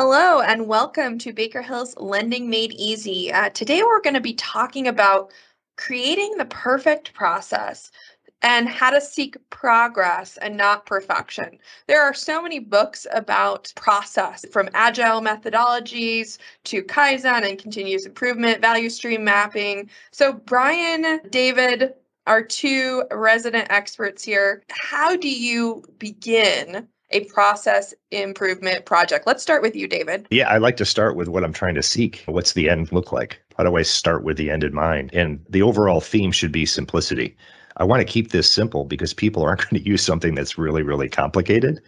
Hello, and welcome to Baker Hill's Lending Made Easy. Uh, today, we're going to be talking about creating the perfect process and how to seek progress and not perfection. There are so many books about process from agile methodologies to Kaizen and continuous improvement, value stream mapping. So, Bryan, David, our two resident experts here, how do you begin a process improvement project. Let's start with you, David. Yeah, I like to start with what I'm trying to seek. What's the end look like? How do I start with the end in mind? And the overall theme should be simplicity. I want to keep this simple because people aren't going to use something that's really, really complicated.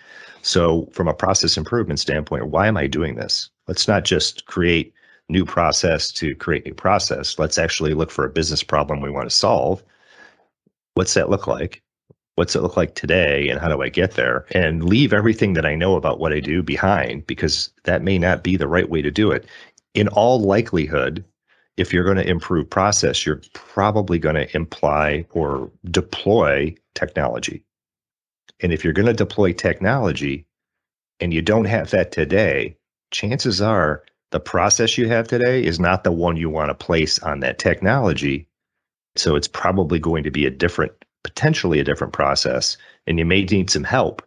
So, from a process improvement standpoint, why am I doing this? Let's not just create new process to create new process. Let's actually look for a business problem we want to solve. What's that look like? What's it look like today and how do I get there and leave everything that I know about what I do behind because that may not be the right way to do it. In all likelihood, if you're going to improve process, you're probably going to imply or deploy technology. And if you're going to deploy technology and you don't have that today, chances are the process you have today is not the one you want to place on that technology. So it's probably going to be a different potentially a different process and you may need some help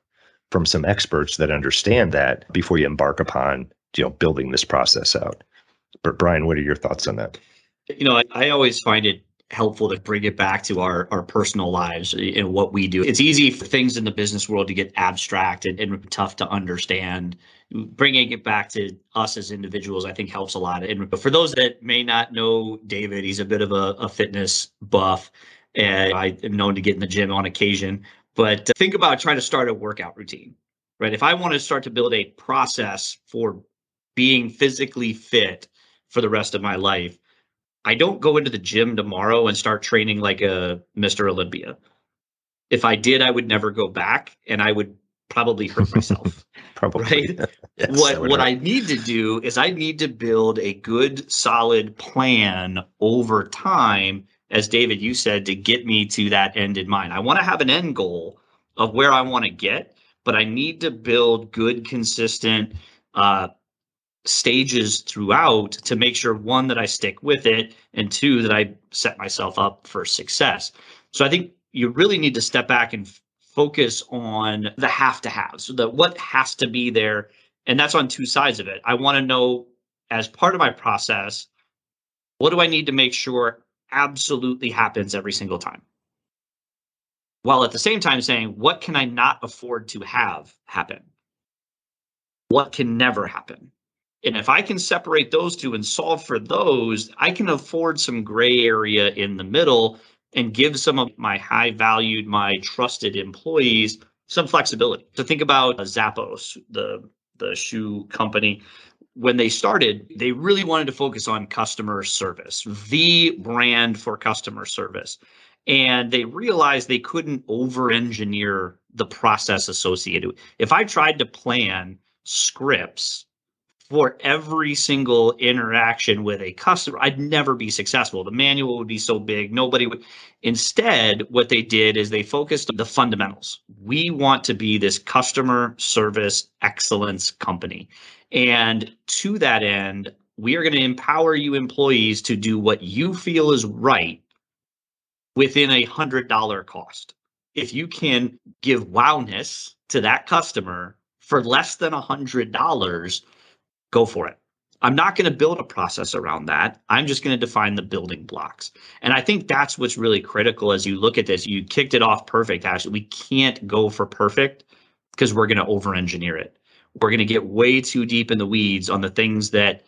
from some experts that understand that before you embark upon you know building this process out but bryan what are your thoughts on that you know i, I always find it helpful to bring it back to our, our personal lives and what we do. It's easy for things in the business world to get abstract and, and, tough to understand. Bringing it back to us as individuals, I think helps a lot. And but for those that may not know David, he's a bit of a, a fitness buff and I am known to get in the gym on occasion. But uh, think about trying to start a workout routine, right? If I want to start to build a process for being physically fit for the rest of my life, I don't go into the gym tomorrow and start training like a Mr. Olympia. If I did, I would never go back and I would probably hurt myself. probably. Right? yes, what what I need to do is I need to build a good solid plan over time as David, you said, to get me to that end in mind. I want to have an end goal of where I want to get, but I need to build good, consistent uh, stages throughout to make sure one, that I stick with it, and two, that I set myself up for success. So I think you really need to step back and focus on the have to have. So that what has to be there. And that's on two sides of it. I want to know as part of my process, what do I need to make sure absolutely happens every single time. While at the same time saying, what can I not afford to have happen? What can never happen? And if I can separate those two and solve for those, I can afford some gray area in the middle and give some of my high valued, my trusted employees some flexibility. To think about uh, Zappos, the the shoe company, when they started, they really wanted to focus on customer service, the brand for customer service. And they realized they couldn't over engineer the process associated. If I tried to plan scripts for every single interaction with a customer, I'd never be successful. The manual would be so big, nobody would. Instead, what they did is they focused on the fundamentals. We want to be this customer service excellence company. And to that end, we are going to empower you employees to do what you feel is right within a hundred dollar cost. If you can give wowness to that customer for less than a hundred dollars, go for it. I'm not going to build a process around that. I'm just going to define the building blocks. And I think that's what's really critical as you look at this. You kicked it off perfect, Ashley. We can't go for perfect because we're going to over engineer it we're going to get way too deep in the weeds on the things that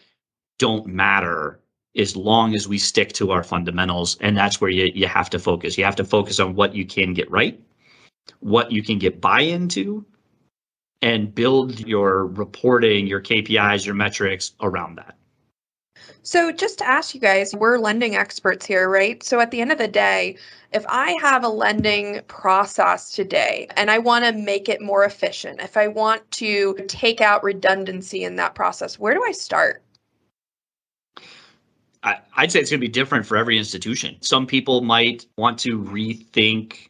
don't matter as long as we stick to our fundamentals and that's where you, you have to focus you have to focus on what you can get right what you can get buy into and build your reporting your kpis your metrics around that so, just to ask you guys, we're lending experts here, right? So, at the end of the day, if I have a lending process today and I want to make it more efficient, if I want to take out redundancy in that process, where do I start? I, would say it's going to be different for every institution. Some people might want to rethink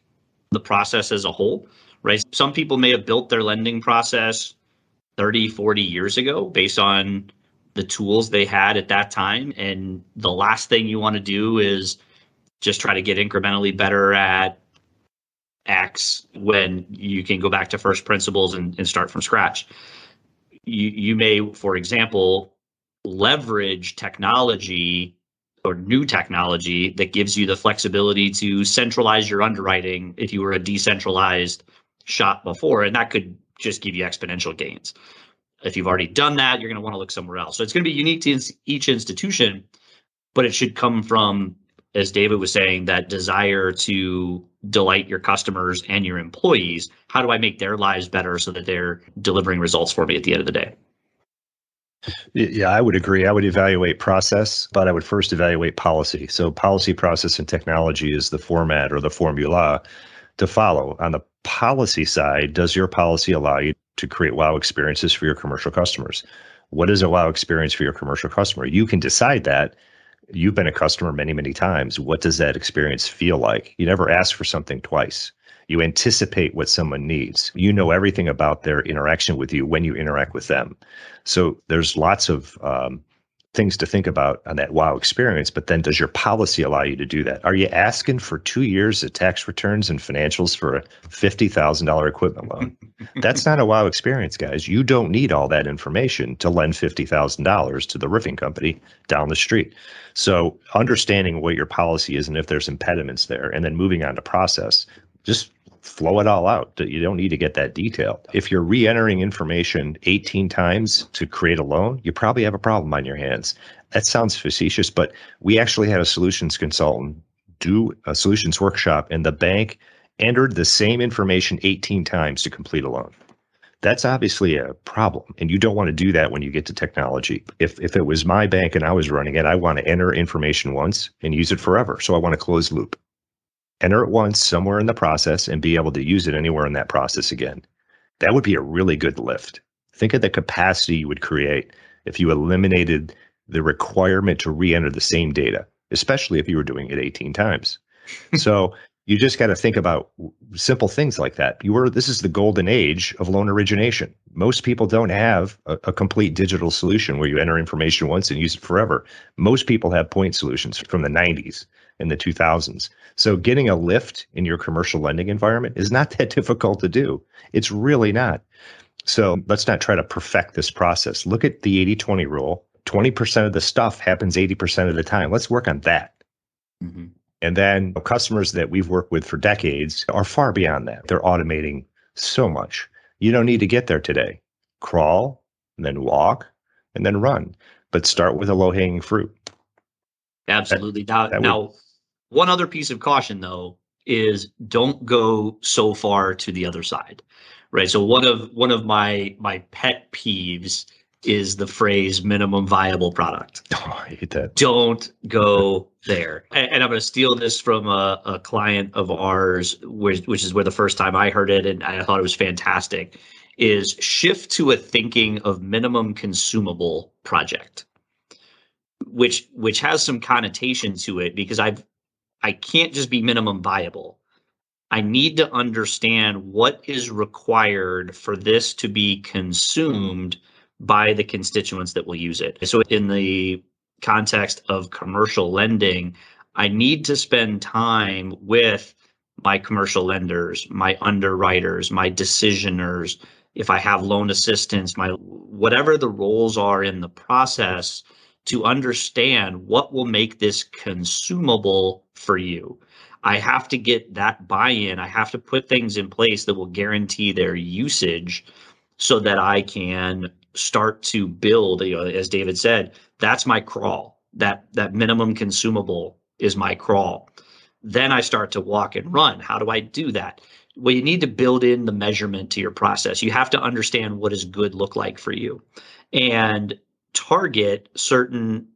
the process as a whole, right? Some people may have built their lending process 30, 40 years ago based on the tools they had at that time. And the last thing you want to do is just try to get incrementally better at X when you can go back to first principles and, and start from scratch. You, you may, for example, leverage technology or new technology that gives you the flexibility to centralize your underwriting if you were a decentralized shop before. And that could just give you exponential gains. If you've already done that, you're going to want to look somewhere else. So it's going to be unique to each institution, but it should come from, as David was saying, that desire to delight your customers and your employees. How do I make their lives better so that they're delivering results for me at the end of the day? Yeah, I would agree. I would evaluate process, but I would first evaluate policy. So, policy, process, and technology is the format or the formula to follow. On the policy side, does your policy allow you to create wow experiences for your commercial customers? What is a wow experience for your commercial customer? You can decide that. You've been a customer many, many times. What does that experience feel like? You never ask for something twice. You anticipate what someone needs. You know everything about their interaction with you when you interact with them. So there's lots of um, things to think about on that wow experience. But then does your policy allow you to do that? Are you asking for two years of tax returns and financials for a $50,000 equipment loan? That's not a wow experience, guys. You don't need all that information to lend $50,000 to the roofing company down the street. So understanding what your policy is and if there's impediments there, and then moving on to process, just flow it all out. You don't need to get that detailed. If you're re entering information 18 times to create a loan, you probably have a problem on your hands. That sounds facetious, but we actually had a solutions consultant do a solutions workshop, and the bank entered the same information 18 times to complete a loan. That's obviously a problem, and you don't want to do that when you get to technology. If if it was my bank and I was running it, I want to enter information once and use it forever. So I want a closed loop enter it once somewhere in the process and be able to use it anywhere in that process again. That would be a really good lift. Think of the capacity you would create if you eliminated the requirement to re enter the same data, especially if you were doing it 18 times. so you just got to think about simple things like that. You were this is the golden age of loan origination. Most people don't have a, a, complete digital solution where you enter information once and use it forever. Most people have point solutions from the 90s and the 2000s. So getting a lift in your commercial lending environment is not that difficult to do. It's really not. So let's not try to perfect this process. Look at the 80 20 rule. 20% of the stuff happens 80% of the time. Let's work on that. Mm-hmm. And then customers that we've worked with for decades are far beyond that. They're automating so much. You don't need to get there today. Crawl, and then walk, and then run. But start with a low hanging fruit. Absolutely. That, now, that now would... one other piece of caution, though, is don't go so far to the other side, right? So one of one of my my pet peeves is the phrase minimum viable product. Oh, I hate that. Don't go there. And, and I'm going to steal this from a, a client of ours, which, which is where the first time I heard it and I thought it was fantastic, is shift to a thinking of minimum consumable project, which which has some connotation to it because I've I can't just be minimum viable. I need to understand what is required for this to be consumed by the constituents that will use it. So, in the context of commercial lending, I need to spend time with my commercial lenders, my underwriters, my decisioners, if I have loan assistance, my whatever the roles are in the process to understand what will make this consumable for you. I have to get that buy-in. I have to put things in place that will guarantee their usage so that I can start to build, you know, as David said, that's my crawl. That that minimum consumable is my crawl. Then I start to walk and run. How do I do that? Well, you need to build in the measurement to your process. You have to understand what does good look like for you and target certain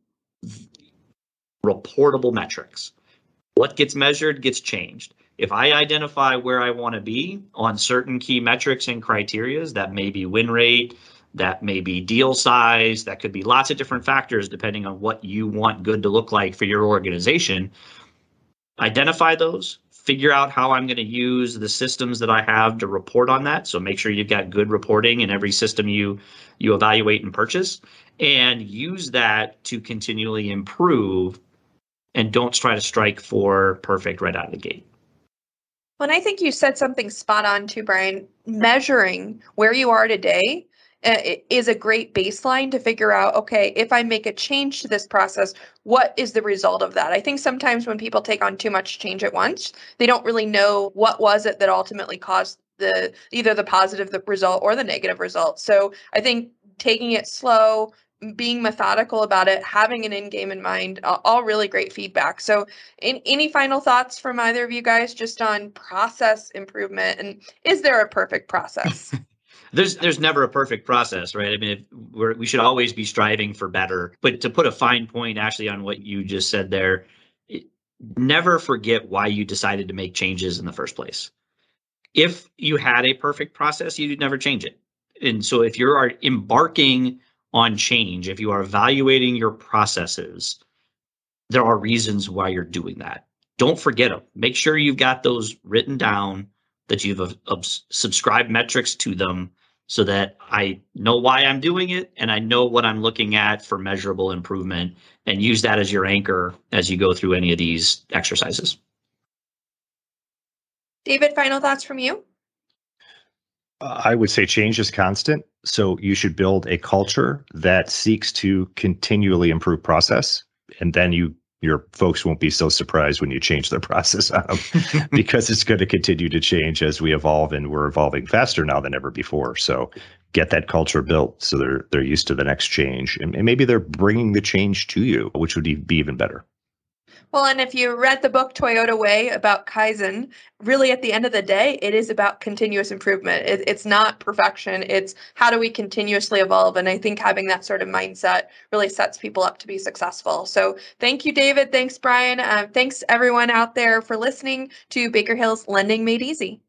reportable metrics. What gets measured gets changed. If I identify where I want to be on certain key metrics and criterias, that may be win rate, that may be deal size, that could be lots of different factors depending on what you want good to look like for your organization. Identify those, figure out how I'm going to use the systems that I have to report on that. So make sure you've got good reporting in every system you you evaluate and purchase and use that to continually improve and don't try to strike for perfect right out of the gate. Well, I think you said something spot on too, Bryan. Measuring where you are today Uh, is a great baseline to figure out okay if i make a change to this process what is the result of that? I think sometimes when people take on too much change at once they don't really know what was it that ultimately caused the either the positive result or the negative result. So i think taking it slow being methodical about it having an end game in mind all really great feedback. So in, any final thoughts from either of you guys just on process improvement? And is there a perfect process there's there's never a perfect process, right? I mean, we're, we should always be striving for better. But to put a fine point, actually, on what you just said there, it, never forget why you decided to make changes in the first place. If you had a perfect process, you'd never change it. And so, if you are embarking on change, if you are evaluating your processes, there are reasons why you're doing that. Don't forget them. Make sure you've got those written down, that you've uh, subscribed metrics to them, so that I know why I'm doing it and I know what I'm looking at for measurable improvement and use that as your anchor as you go through any of these exercises. David, final thoughts from you? Uh, I would say change is constant. So you should build a culture that seeks to continually improve process. And then you your folks won't be so surprised when you change their process because it's going to continue to change as we evolve and we're evolving faster now than ever before. So get that culture built so they're they're used to the next change and, and maybe they're bringing the change to you which would be even better well, and if you read the book Toyota Way about Kaizen, really at the end of the day, it is about continuous improvement. It, it's not perfection. It's how do we continuously evolve? And I think having that sort of mindset really sets people up to be successful. So thank you, David. Thanks, Bryan. Uh, thanks, everyone out there, for listening to Baker Hill's Lending Made Easy.